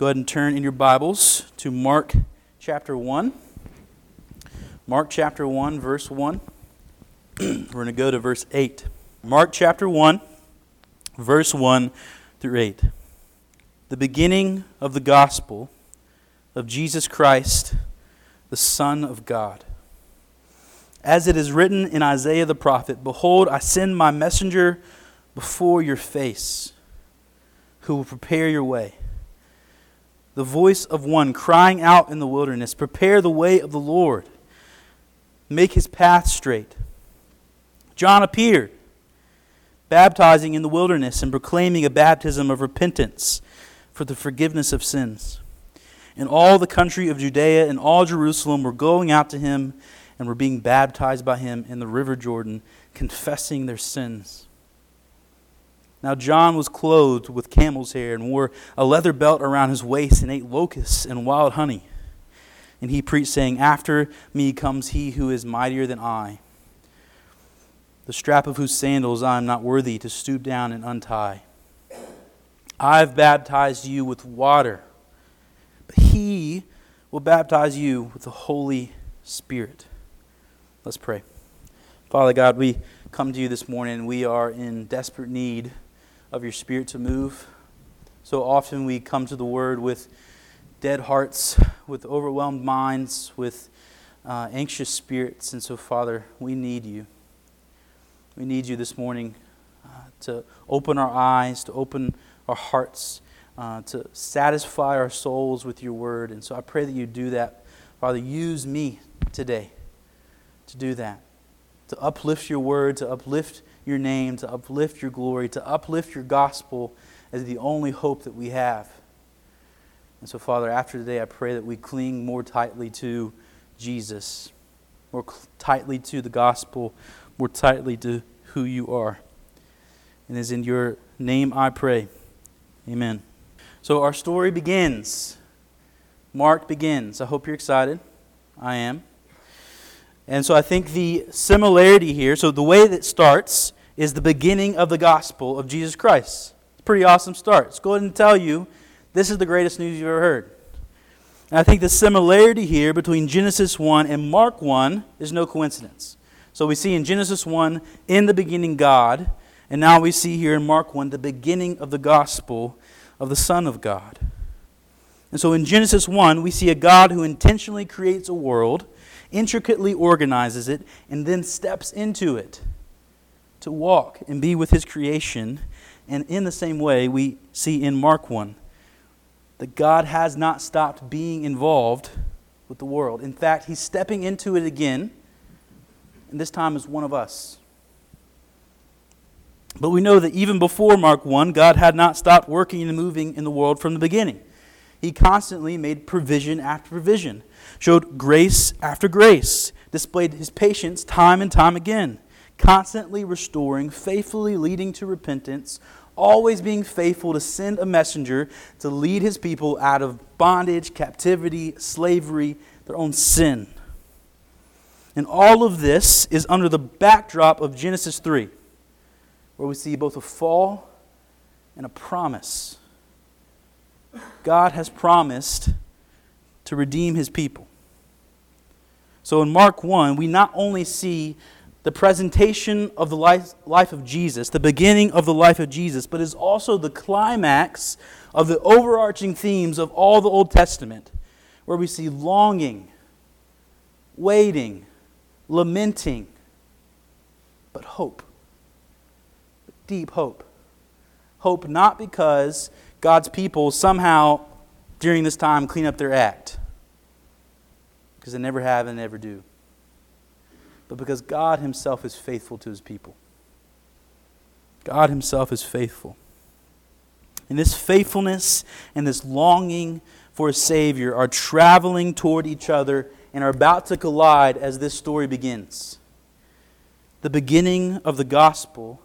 go ahead and turn in your Bibles to Mark chapter 1. Mark chapter 1, verse 1. We're going to go to verse 8. Mark chapter 1, verse 1 through 8. The beginning of the gospel of Jesus Christ, the Son of God. As it is written in Isaiah the prophet Behold, I send my messenger before your face, who will prepare your way the voice of one crying out in the wilderness, Prepare the way of the Lord, make his path straight. John appeared, baptizing in the wilderness and proclaiming a baptism of repentance for the forgiveness of sins. And all the country of Judea and all Jerusalem were going out to him and were being baptized by him in the river Jordan, confessing their sins. Now John was clothed with camel's hair and wore a leather belt around his waist and ate locusts and wild honey. And he preached, saying, After me comes he who is mightier than I, the strap of whose sandals I am not worthy to stoop down and untie. I've baptized you with water, but he will baptize you with the Holy Spirit. Let's pray. Father God, we come to you this morning. We are in desperate need of your Spirit to move. So often we come to the Word with dead hearts, with overwhelmed minds, with uh, anxious spirits. And so, Father, we need you. We need you this morning uh, to open our eyes, to open our hearts, uh, to satisfy our souls with your Word. And so I pray that you do that. Father, use me today to do that, to uplift your Word, to uplift your name, to uplift your glory, to uplift your gospel as the only hope that we have. And so, Father, after today, I pray that we cling more tightly to Jesus, more tightly to the gospel, more tightly to who you are. And as in your name I pray. Amen. So, our story begins. Mark begins. I hope you're excited. I am. And so I think the similarity here, so the way that starts is the beginning of the gospel of Jesus Christ. It's pretty awesome start. Let's go ahead and tell you this is the greatest news you've ever heard. And I think the similarity here between Genesis 1 and Mark 1 is no coincidence. So we see in Genesis 1, in the beginning, God, and now we see here in Mark 1, the beginning of the gospel of the Son of God. And so in Genesis 1, we see a God who intentionally creates a world intricately organizes it, and then steps into it to walk and be with his creation. And in the same way, we see in Mark 1 that God has not stopped being involved with the world. In fact, he's stepping into it again, and this time as one of us. But we know that even before Mark 1, God had not stopped working and moving in the world from the beginning. He constantly made provision after provision showed grace after grace, displayed his patience time and time again, constantly restoring, faithfully leading to repentance, always being faithful to send a messenger to lead his people out of bondage, captivity, slavery, their own sin. And all of this is under the backdrop of Genesis 3, where we see both a fall and a promise. God has promised to redeem his people. So in Mark 1, we not only see the presentation of the life, life of Jesus, the beginning of the life of Jesus, but is also the climax of the overarching themes of all the Old Testament, where we see longing, waiting, lamenting, but hope. Deep hope. Hope not because God's people somehow during this time clean up their act because they never have and never do, but because God Himself is faithful to His people. God Himself is faithful. And this faithfulness and this longing for a Savior are traveling toward each other and are about to collide as this story begins. The beginning of the gospel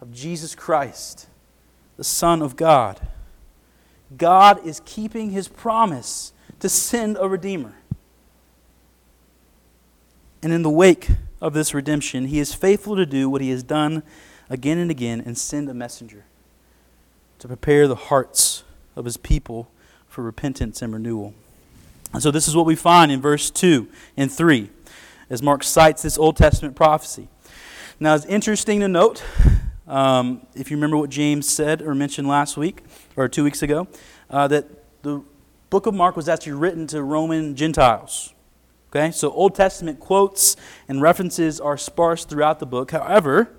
of Jesus Christ, the Son of God. God is keeping his promise to send a Redeemer. And in the wake of this redemption, he is faithful to do what he has done again and again and send a messenger to prepare the hearts of his people for repentance and renewal. And so this is what we find in verse 2 and 3 as Mark cites this Old Testament prophecy. Now, it's interesting to note, um, if you remember what James said or mentioned last week or two weeks ago, uh, that the book of Mark was actually written to Roman Gentiles. Okay, so Old Testament quotes and references are sparse throughout the book. However,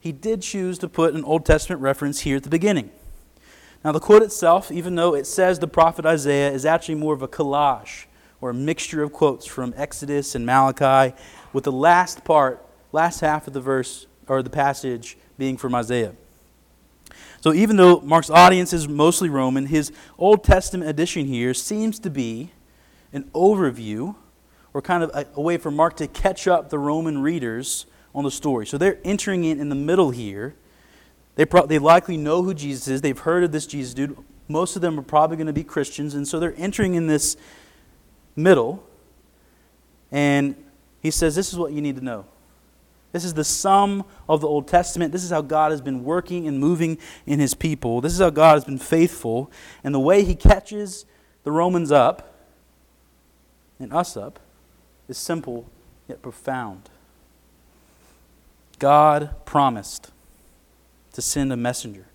he did choose to put an Old Testament reference here at the beginning. Now, the quote itself, even though it says the prophet Isaiah, is actually more of a collage or a mixture of quotes from Exodus and Malachi, with the last part, last half of the verse or the passage being from Isaiah. So, even though Mark's audience is mostly Roman, his Old Testament edition here seems to be an overview or kind of a, a way for Mark to catch up the Roman readers on the story. So, they're entering in in the middle here they, pro- they likely know who Jesus is. They've heard of this Jesus dude. Most of them are probably going to be Christians. And so they're entering in this middle. And he says, This is what you need to know. This is the sum of the Old Testament. This is how God has been working and moving in his people. This is how God has been faithful. And the way he catches the Romans up and us up is simple yet profound. God promised to send a messenger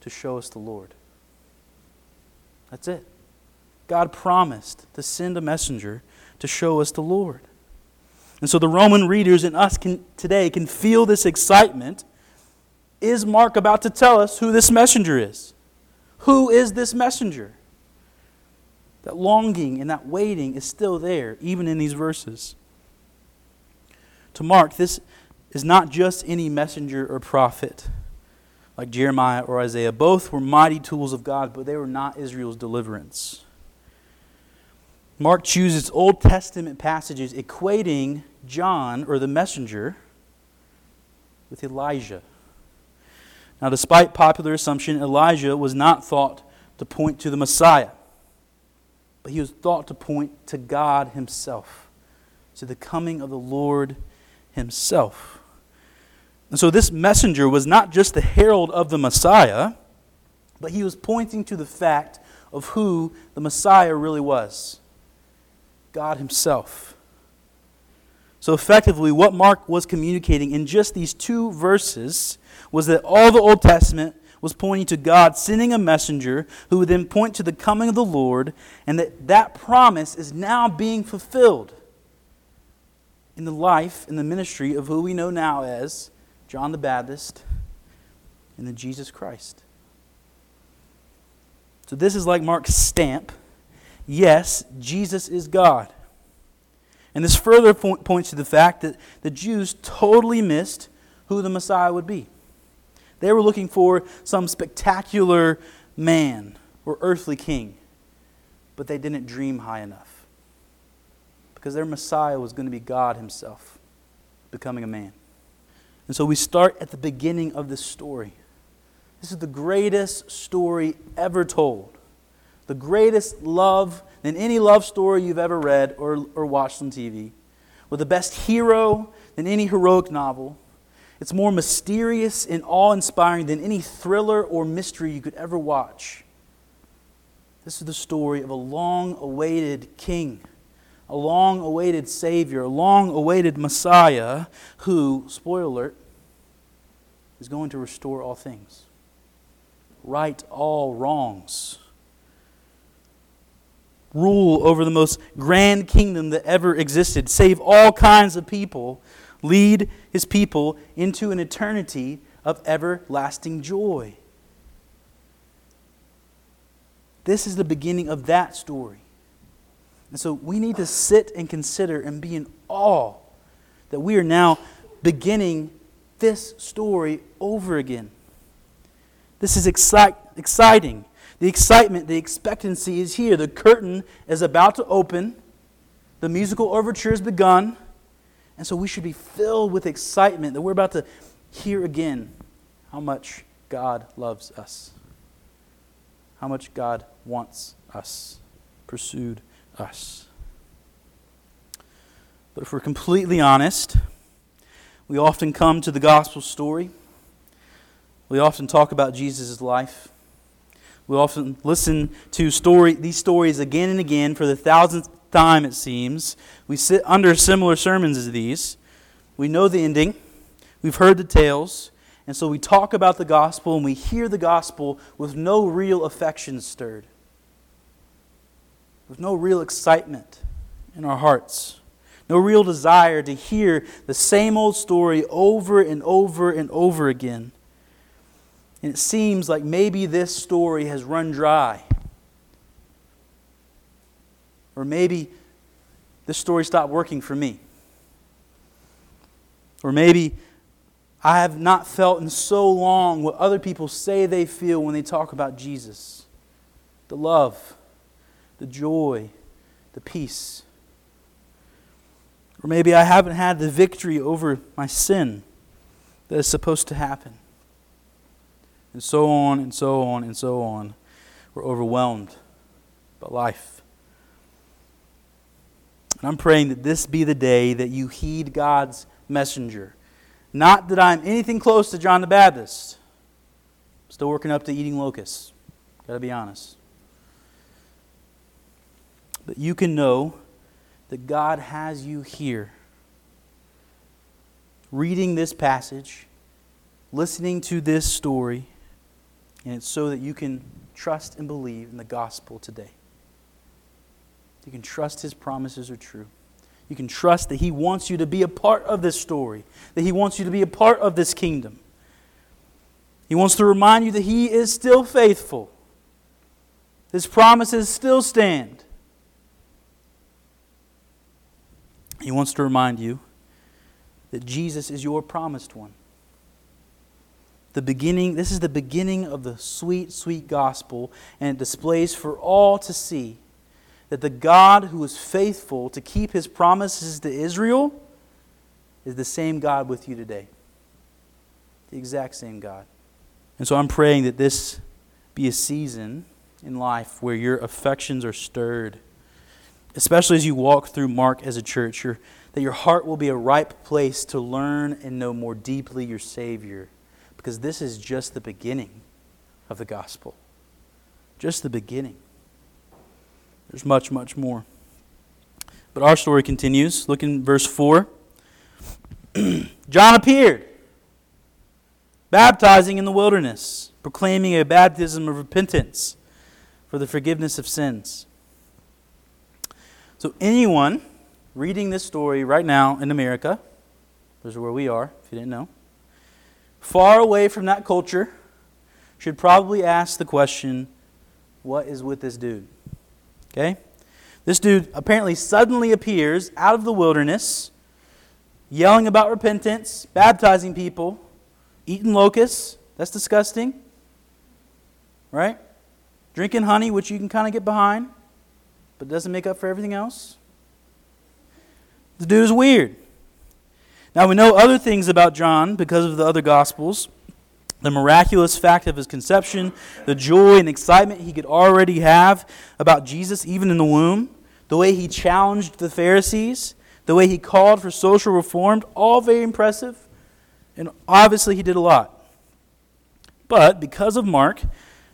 to show us the Lord. That's it. God promised to send a messenger to show us the Lord. And so the Roman readers and us can, today can feel this excitement. Is Mark about to tell us who this messenger is? Who is this messenger? That longing and that waiting is still there, even in these verses. To Mark, this is not just any messenger or prophet like Jeremiah or Isaiah. Both were mighty tools of God, but they were not Israel's deliverance. Mark chooses Old Testament passages equating John, or the messenger, with Elijah. Now, despite popular assumption, Elijah was not thought to point to the Messiah, but he was thought to point to God Himself, to the coming of the Lord Himself. And so this messenger was not just the herald of the Messiah, but he was pointing to the fact of who the Messiah really was God Himself. So, effectively, what Mark was communicating in just these two verses was that all the Old Testament was pointing to God sending a messenger who would then point to the coming of the Lord, and that that promise is now being fulfilled in the life in the ministry of who we know now as John the Baptist, and then Jesus Christ. So this is like Mark's stamp. Yes, Jesus is God. And this further points to the fact that the Jews totally missed who the Messiah would be. They were looking for some spectacular man or earthly king, but they didn't dream high enough. Because their Messiah was going to be God Himself, becoming a man. And so we start at the beginning of this story. This is the greatest story ever told. The greatest love than any love story you've ever read or, or watched on TV. With the best hero than any heroic novel. It's more mysterious and awe inspiring than any thriller or mystery you could ever watch. This is the story of a long awaited king a long awaited Savior, a long awaited Messiah who, spoiler alert, is going to restore all things, right all wrongs, rule over the most grand kingdom that ever existed, save all kinds of people, lead his people into an eternity of everlasting joy. This is the beginning of that story. And so we need to sit and consider and be in awe that we are now beginning this story over again. This is excite, exciting. The excitement, the expectancy is here. The curtain is about to open. The musical overture has begun. And so we should be filled with excitement that we're about to hear again how much God loves us, how much God wants us, pursued us. But if we're completely honest, we often come to the gospel story. We often talk about Jesus' life. We often listen to story, these stories again and again for the thousandth time, it seems. We sit under similar sermons as these. We know the ending, we've heard the tales, and so we talk about the gospel and we hear the gospel with no real affection stirred, with no real excitement in our hearts, no real desire to hear the same old story over and over and over again. And it seems like maybe this story has run dry. Or maybe this story stopped working for me. Or maybe I have not felt in so long what other people say they feel when they talk about Jesus the love, the joy, the peace. Or maybe I haven't had the victory over my sin that is supposed to happen. And so on and so on and so on. We're overwhelmed by life. And I'm praying that this be the day that you heed God's messenger. Not that I'm anything close to John the Baptist. Still working up to eating locusts. Got to be honest. But you can know that God has you here. Reading this passage, listening to this story, and it's so that you can trust and believe in the gospel today. You can trust his promises are true. You can trust that he wants you to be a part of this story, that he wants you to be a part of this kingdom. He wants to remind you that he is still faithful. His promises still stand. He wants to remind you that Jesus is your promised one. The beginning, this is the beginning of the sweet, sweet gospel, and it displays for all to see that the God who is faithful to keep his promises to Israel is the same God with you today. The exact same God. And so I'm praying that this be a season in life where your affections are stirred, especially as you walk through Mark as a church, your, that your heart will be a ripe place to learn and know more deeply your Savior, because this is just the beginning of the gospel. Just the beginning. There's much, much more. But our story continues. Look in verse 4. John appeared, baptizing in the wilderness, proclaiming a baptism of repentance for the forgiveness of sins. So, anyone reading this story right now in America, this is where we are, if you didn't know, far away from that culture, should probably ask the question what is with this dude? Okay? This dude apparently suddenly appears out of the wilderness, yelling about repentance, baptizing people, eating locusts. That's disgusting. Right? Drinking honey, which you can kind of get behind, but doesn't make up for everything else. The dude is weird. Now, we know other things about John because of the other Gospels the miraculous fact of his conception, the joy and excitement he could already have about Jesus, even in the womb, the way he challenged the Pharisees, the way he called for social reform, all very impressive. And obviously, he did a lot. But because of Mark,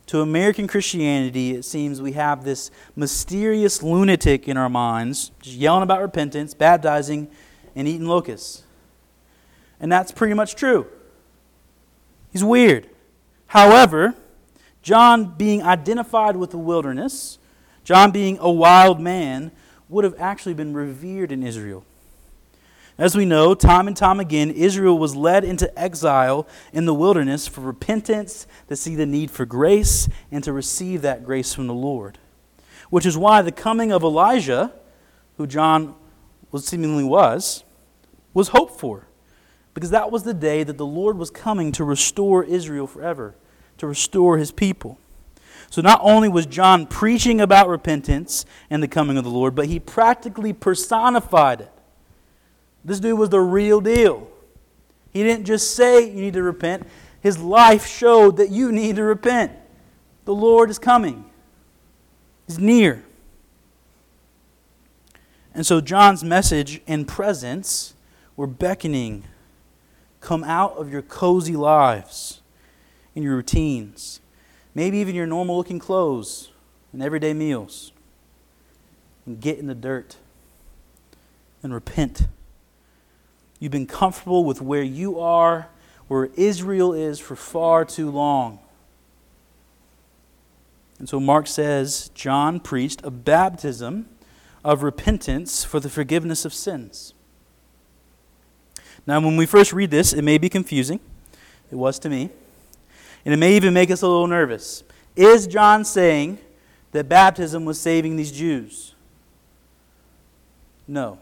to American Christianity, it seems we have this mysterious lunatic in our minds, just yelling about repentance, baptizing, and eating locusts. And that's pretty much true. He's weird. However, John being identified with the wilderness, John being a wild man, would have actually been revered in Israel. As we know, time and time again, Israel was led into exile in the wilderness for repentance, to see the need for grace, and to receive that grace from the Lord. Which is why the coming of Elijah, who John was seemingly was, was hoped for because that was the day that the Lord was coming to restore Israel forever, to restore his people. So not only was John preaching about repentance and the coming of the Lord, but he practically personified it. This dude was the real deal. He didn't just say you need to repent, his life showed that you need to repent. The Lord is coming, He's near. And so John's message and presence were beckoning Come out of your cozy lives and your routines. maybe even your normal looking clothes and everyday meals, and get in the dirt and repent. You've been comfortable with where you are, where Israel is for far too long. And so Mark says John preached a baptism of repentance for the forgiveness of sins. Now, when we first read this, it may be confusing. It was to me. And it may even make us a little nervous. Is John saying that baptism was saving these Jews? No.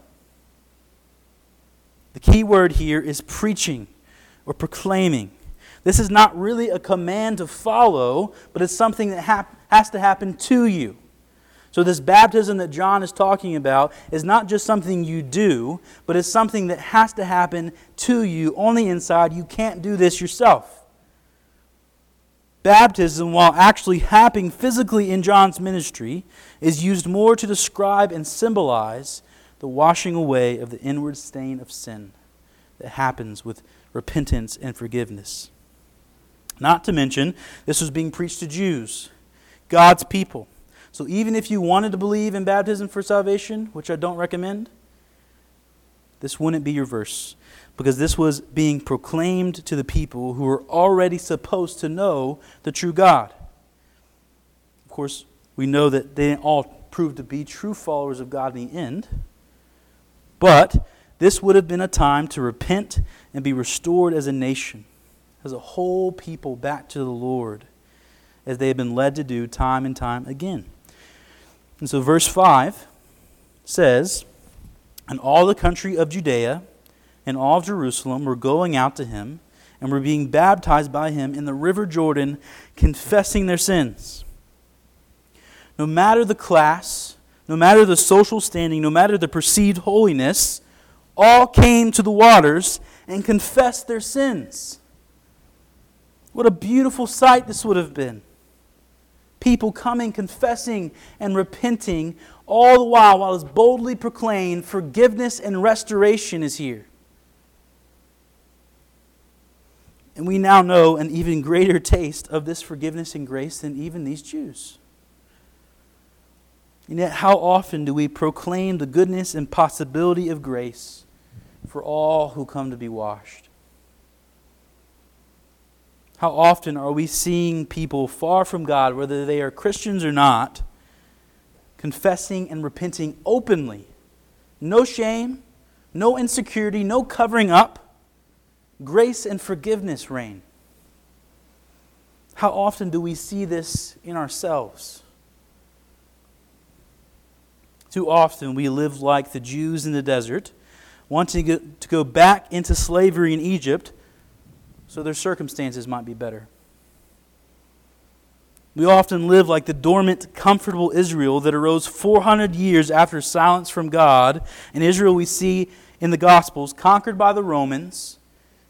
The key word here is preaching or proclaiming. This is not really a command to follow, but it's something that hap- has to happen to you. So, this baptism that John is talking about is not just something you do, but it's something that has to happen to you, only inside. You can't do this yourself. Baptism, while actually happening physically in John's ministry, is used more to describe and symbolize the washing away of the inward stain of sin that happens with repentance and forgiveness. Not to mention, this was being preached to Jews, God's people. So even if you wanted to believe in baptism for salvation, which I don't recommend, this wouldn't be your verse because this was being proclaimed to the people who were already supposed to know the true God. Of course, we know that they didn't all prove to be true followers of God in the end, but this would have been a time to repent and be restored as a nation, as a whole people back to the Lord, as they had been led to do time and time again. And so, verse 5 says, And all the country of Judea and all of Jerusalem were going out to him and were being baptized by him in the river Jordan, confessing their sins. No matter the class, no matter the social standing, no matter the perceived holiness, all came to the waters and confessed their sins. What a beautiful sight this would have been people coming, confessing, and repenting, all the while, while it's boldly proclaimed, forgiveness and restoration is here. And we now know an even greater taste of this forgiveness and grace than even these Jews. And yet, how often do we proclaim the goodness and possibility of grace for all who come to be washed? How often are we seeing people far from God, whether they are Christians or not, confessing and repenting openly? No shame, no insecurity, no covering up. Grace and forgiveness reign. How often do we see this in ourselves? Too often we live like the Jews in the desert, wanting to go back into slavery in Egypt so their circumstances might be better. We often live like the dormant, comfortable Israel that arose 400 years after silence from God. In Israel, we see in the Gospels, conquered by the Romans,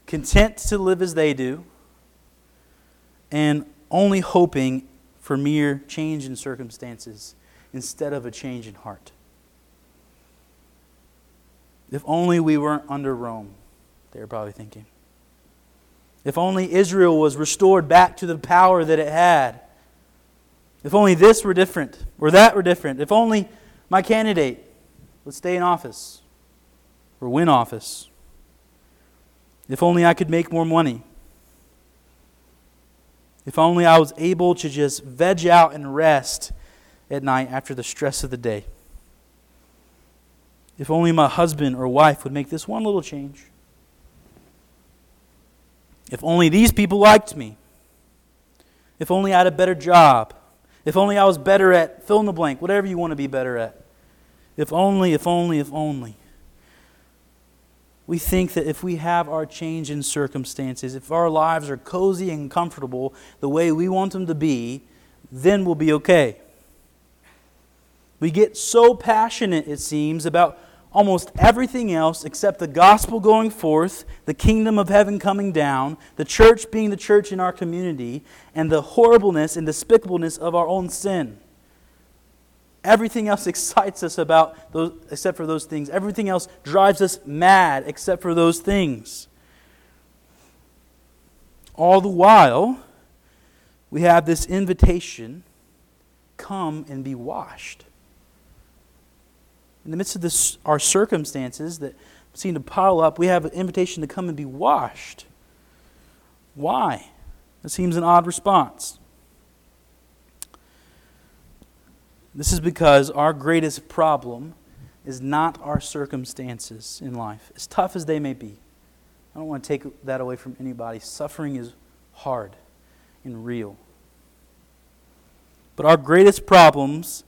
content to live as they do, and only hoping for mere change in circumstances instead of a change in heart. If only we weren't under Rome, they're probably thinking. If only Israel was restored back to the power that it had. If only this were different or that were different. If only my candidate would stay in office or win office. If only I could make more money. If only I was able to just veg out and rest at night after the stress of the day. If only my husband or wife would make this one little change. If only these people liked me. If only I had a better job. If only I was better at fill in the blank, whatever you want to be better at. If only, if only, if only. We think that if we have our change in circumstances, if our lives are cozy and comfortable the way we want them to be, then we'll be okay. We get so passionate, it seems, about almost everything else except the gospel going forth, the kingdom of heaven coming down, the church being the church in our community, and the horribleness and despicableness of our own sin. Everything else excites us about those except for those things. Everything else drives us mad except for those things. All the while, we have this invitation come and be washed. In the midst of this, our circumstances that seem to pile up, we have an invitation to come and be washed. Why? It seems an odd response. This is because our greatest problem is not our circumstances in life, as tough as they may be. I don't want to take that away from anybody. Suffering is hard and real. But our greatest problems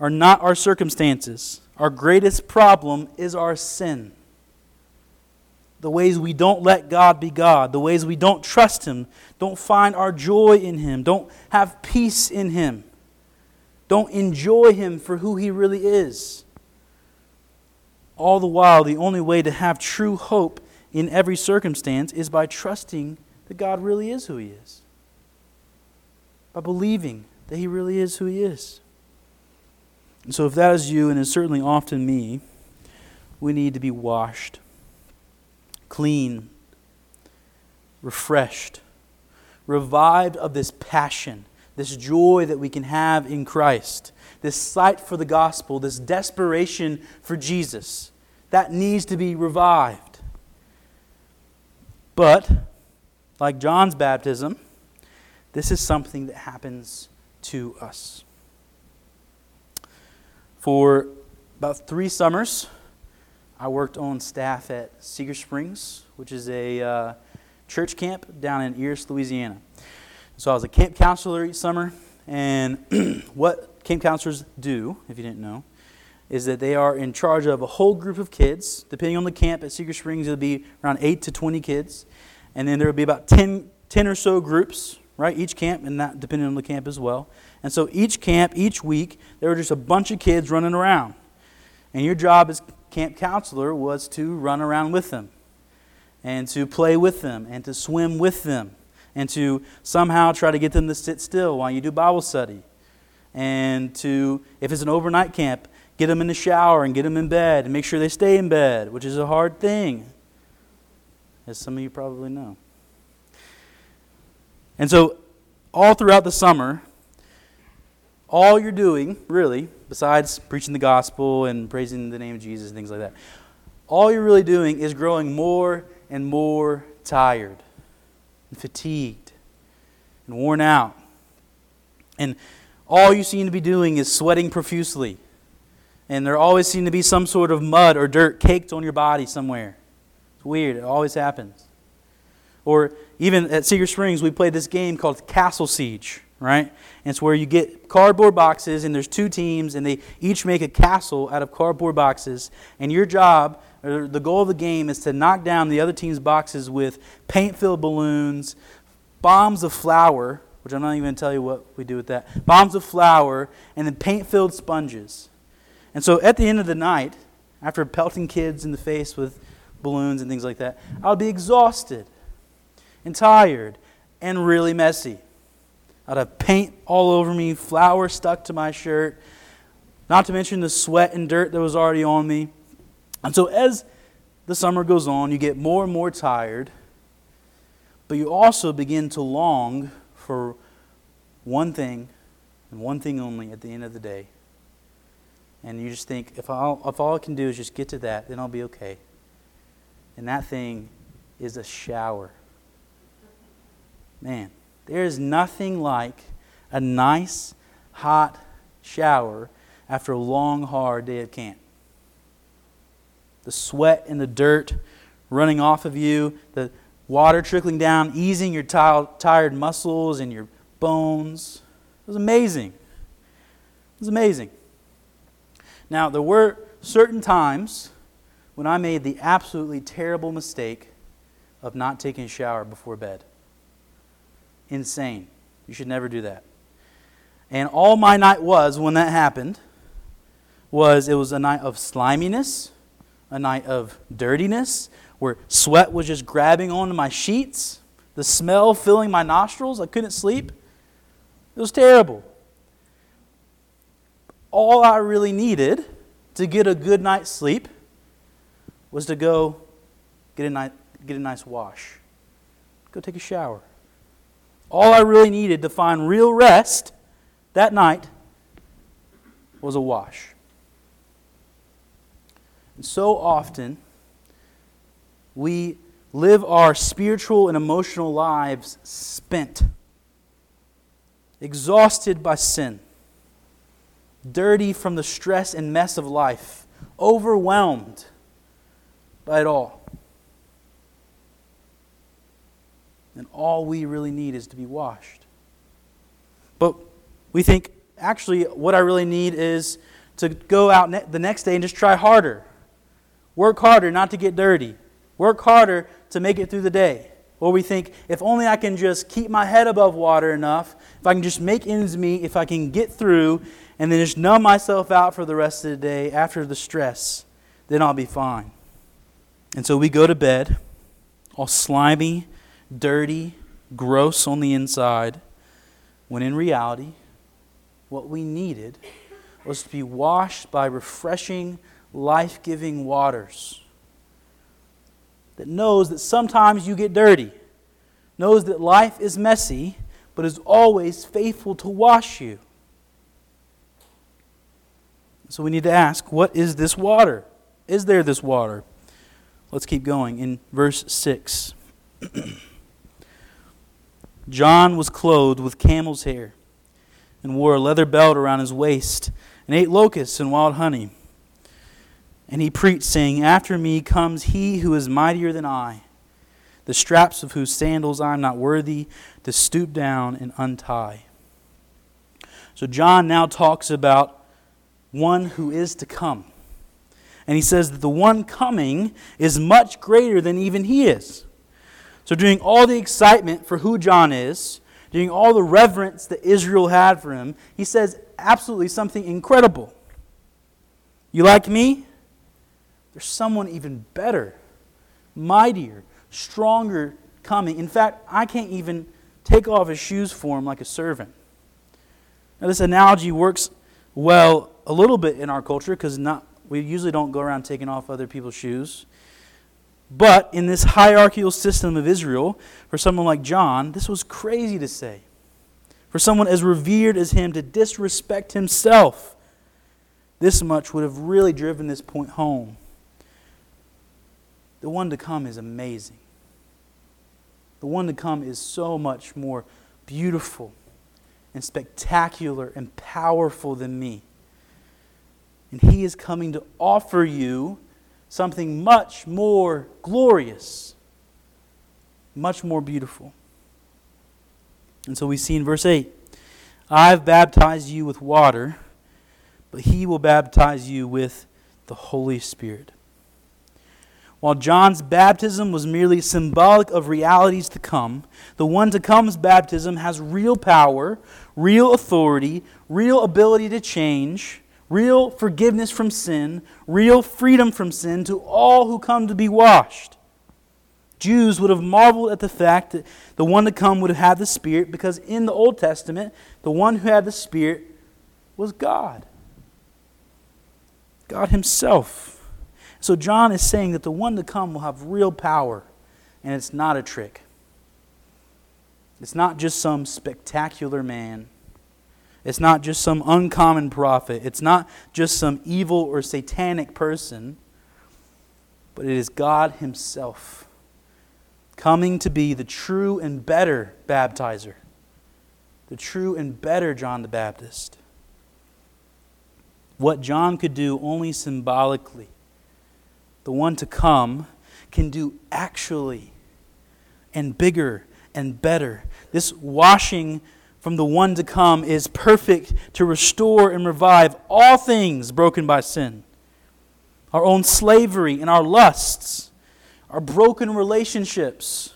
are not our circumstances. Our greatest problem is our sin. The ways we don't let God be God, the ways we don't trust Him, don't find our joy in Him, don't have peace in Him, don't enjoy Him for who He really is. All the while, the only way to have true hope in every circumstance is by trusting that God really is who He is, by believing that He really is who He is. And so, if that is you, and is certainly often me, we need to be washed, clean, refreshed, revived of this passion, this joy that we can have in Christ, this sight for the gospel, this desperation for Jesus. That needs to be revived. But, like John's baptism, this is something that happens to us. For about three summers, I worked on staff at Cedar Springs, which is a uh, church camp down in Eros, Louisiana. So I was a camp counselor each summer, and what camp counselors do, if you didn't know, is that they are in charge of a whole group of kids. Depending on the camp at Cedar Springs, it'll be around 8 to 20 kids. And then there will be about 10, 10 or so groups, right? Each camp, and that depending on the camp as well. And so each camp, each week, there were just a bunch of kids running around. And your job as camp counselor was to run around with them, and to play with them, and to swim with them, and to somehow try to get them to sit still while you do Bible study. And to, if it's an overnight camp, get them in the shower and get them in bed and make sure they stay in bed, which is a hard thing, as some of you probably know. And so, all throughout the summer, all you're doing, really, besides preaching the gospel and praising the name of Jesus and things like that, all you're really doing is growing more and more tired and fatigued and worn out. And all you seem to be doing is sweating profusely and there always seems to be some sort of mud or dirt caked on your body somewhere. It's weird. It always happens. Or even at Cedar Springs, we played this game called Castle Siege, right? And it's where you get cardboard boxes, and there's two teams, and they each make a castle out of cardboard boxes. And your job, or the goal of the game, is to knock down the other team's boxes with paint filled balloons, bombs of flour, which I'm not even going to tell you what we do with that, bombs of flour, and then paint filled sponges. And so at the end of the night, after pelting kids in the face with balloons and things like that, I would be exhausted and tired and really messy. I'd have paint all over me, flour stuck to my shirt, not to mention the sweat and dirt that was already on me. And so as the summer goes on, you get more and more tired, but you also begin to long for one thing and one thing only at the end of the day and you just think, if, i if all I can do is just get to that, then I'll be okay. And that thing is a shower. Man, there is nothing like a nice, hot shower after a long, hard day at camp. The sweat and the dirt running off of you, the water trickling down, easing your tired muscles and your bones. It was amazing. It was amazing. Now, there were certain times when I made the absolutely terrible mistake of not taking a shower before bed. Insane. You should never do that. And all my night was when that happened was it was a night of sliminess, a night of dirtiness, where sweat was just grabbing onto my sheets, the smell filling my nostrils. I couldn't sleep. It was terrible all I really needed to get a good night's sleep was to go get a, night, get a nice wash, go take a shower. All I really needed to find real rest that night was a wash. And so often, we live our spiritual and emotional lives spent, exhausted by sin, dirty from the stress and mess of life, overwhelmed by it all. And all we really need is to be washed. But we think, actually, what I really need is to go out ne- the next day and just try harder. Work harder not to get dirty. Work harder to make it through the day. Or we think, if only I can just keep my head above water enough, if I can just make ends meet, if I can get through, and then just numb myself out for the rest of the day after the stress, then I'll be fine. And so we go to bed, all slimy, dirty, gross on the inside, when in reality, what we needed was to be washed by refreshing, life giving waters that knows that sometimes you get dirty, knows that life is messy, but is always faithful to wash you. So we need to ask what is this water? Is there this water? Let's keep going. In verse 6, John was clothed with camel's hair and wore a leather belt around his waist and ate locusts and wild honey. And he preached, saying, After me comes he who is mightier than I, the straps of whose sandals I am not worthy to stoop down and untie. So John now talks about one who is to come. And he says that the one coming is much greater than even he is. So, during all the excitement for who John is, during all the reverence that Israel had for him, he says absolutely something incredible. You like me? There's someone even better, mightier, stronger coming. In fact, I can't even take off his shoes for him like a servant. Now, this analogy works well a little bit in our culture because not we usually don't go around taking off other people's shoes. But in this hierarchical system of Israel, for someone like John, this was crazy to say. For someone as revered as him to disrespect himself, this much would have really driven this point home. The one to come is amazing. The one to come is so much more beautiful and spectacular and powerful than me. And he is coming to offer you something much more glorious, much more beautiful. And so we see in verse 8 I've baptized you with water, but he will baptize you with the Holy Spirit. While John's baptism was merely symbolic of realities to come, the one to come's baptism has real power, real authority, real ability to change, real forgiveness from sin, real freedom from sin to all who come to be washed. Jews would have marveled at the fact that the one to come would have had the Spirit because in the Old Testament, the one who had the Spirit was God. God Himself. So John is saying that the one to come will have real power, and it's not a trick. It's not just some spectacular man. It's not just some uncommon prophet. It's not just some evil or satanic person, but it is God Himself coming to be the true and better baptizer, the true and better John the Baptist. What John could do only symbolically the one to come, can do actually and bigger and better. This washing from the one to come is perfect to restore and revive all things broken by sin our own slavery and our lusts, our broken relationships,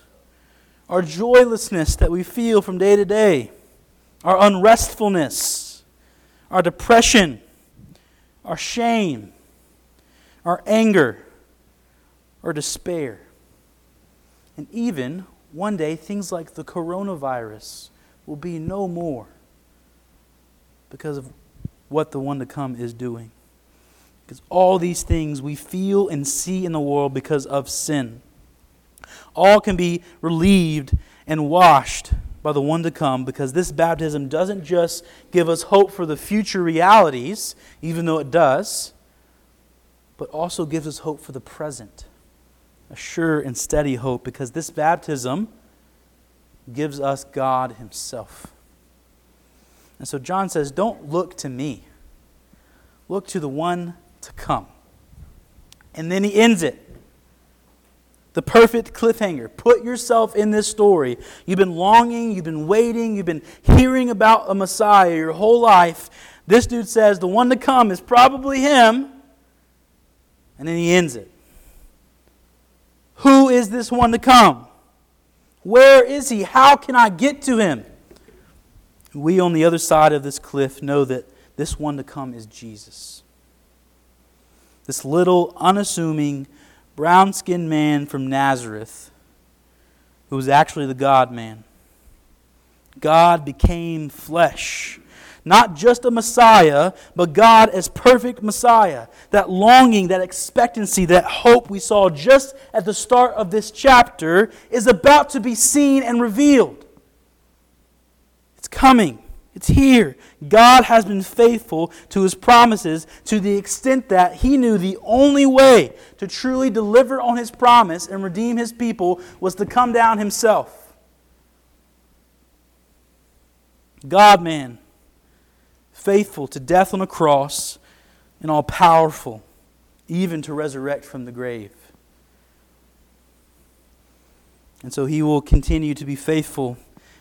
our joylessness that we feel from day to day, our unrestfulness, our depression, our shame, our anger our despair. And even one day, things like the coronavirus will be no more because of what the one to come is doing. Because all these things we feel and see in the world because of sin. All can be relieved and washed by the one to come because this baptism doesn't just give us hope for the future realities, even though it does, but also gives us hope for the present. A sure and steady hope because this baptism gives us God Himself. And so John says, Don't look to me, look to the one to come. And then he ends it. The perfect cliffhanger. Put yourself in this story. You've been longing, you've been waiting, you've been hearing about a Messiah your whole life. This dude says the one to come is probably him. And then he ends it. Who is this one to come? Where is he? How can I get to him? We on the other side of this cliff know that this one to come is Jesus. This little, unassuming, brown skinned man from Nazareth who was actually the God man. God became flesh. Not just a Messiah, but God as perfect Messiah. That longing, that expectancy, that hope we saw just at the start of this chapter is about to be seen and revealed. It's coming. It's here. God has been faithful to his promises to the extent that he knew the only way to truly deliver on his promise and redeem his people was to come down himself. God man, faithful to death on a cross and all powerful, even to resurrect from the grave. And so he will continue to be faithful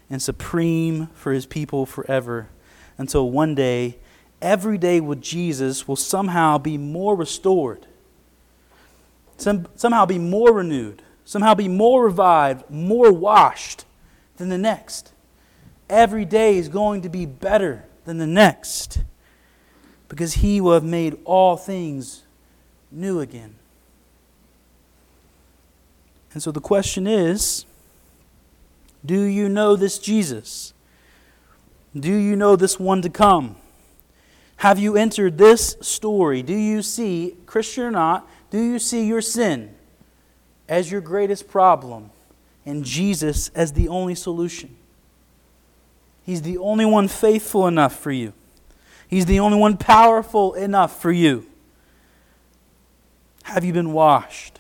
and supreme for his people forever until one day, every day with Jesus will somehow be more restored, some, somehow be more renewed, somehow be more revived, more washed than the next. Every day is going to be better than the next because he will have made all things new again. And so the question is do you know this Jesus? Do you know this one to come? Have you entered this story? Do you see, Christian or not, do you see your sin as your greatest problem and Jesus as the only solution? He's the only one faithful enough for you. He's the only one powerful enough for you. Have you been washed?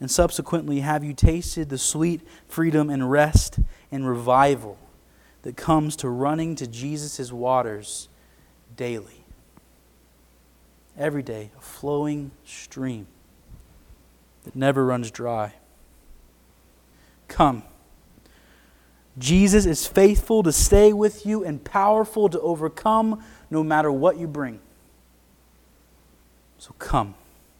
And subsequently, have you tasted the sweet freedom and rest and revival that comes to running to Jesus' waters daily? Every day, a flowing stream that never runs dry. Come. Jesus is faithful to stay with you and powerful to overcome no matter what you bring. So come.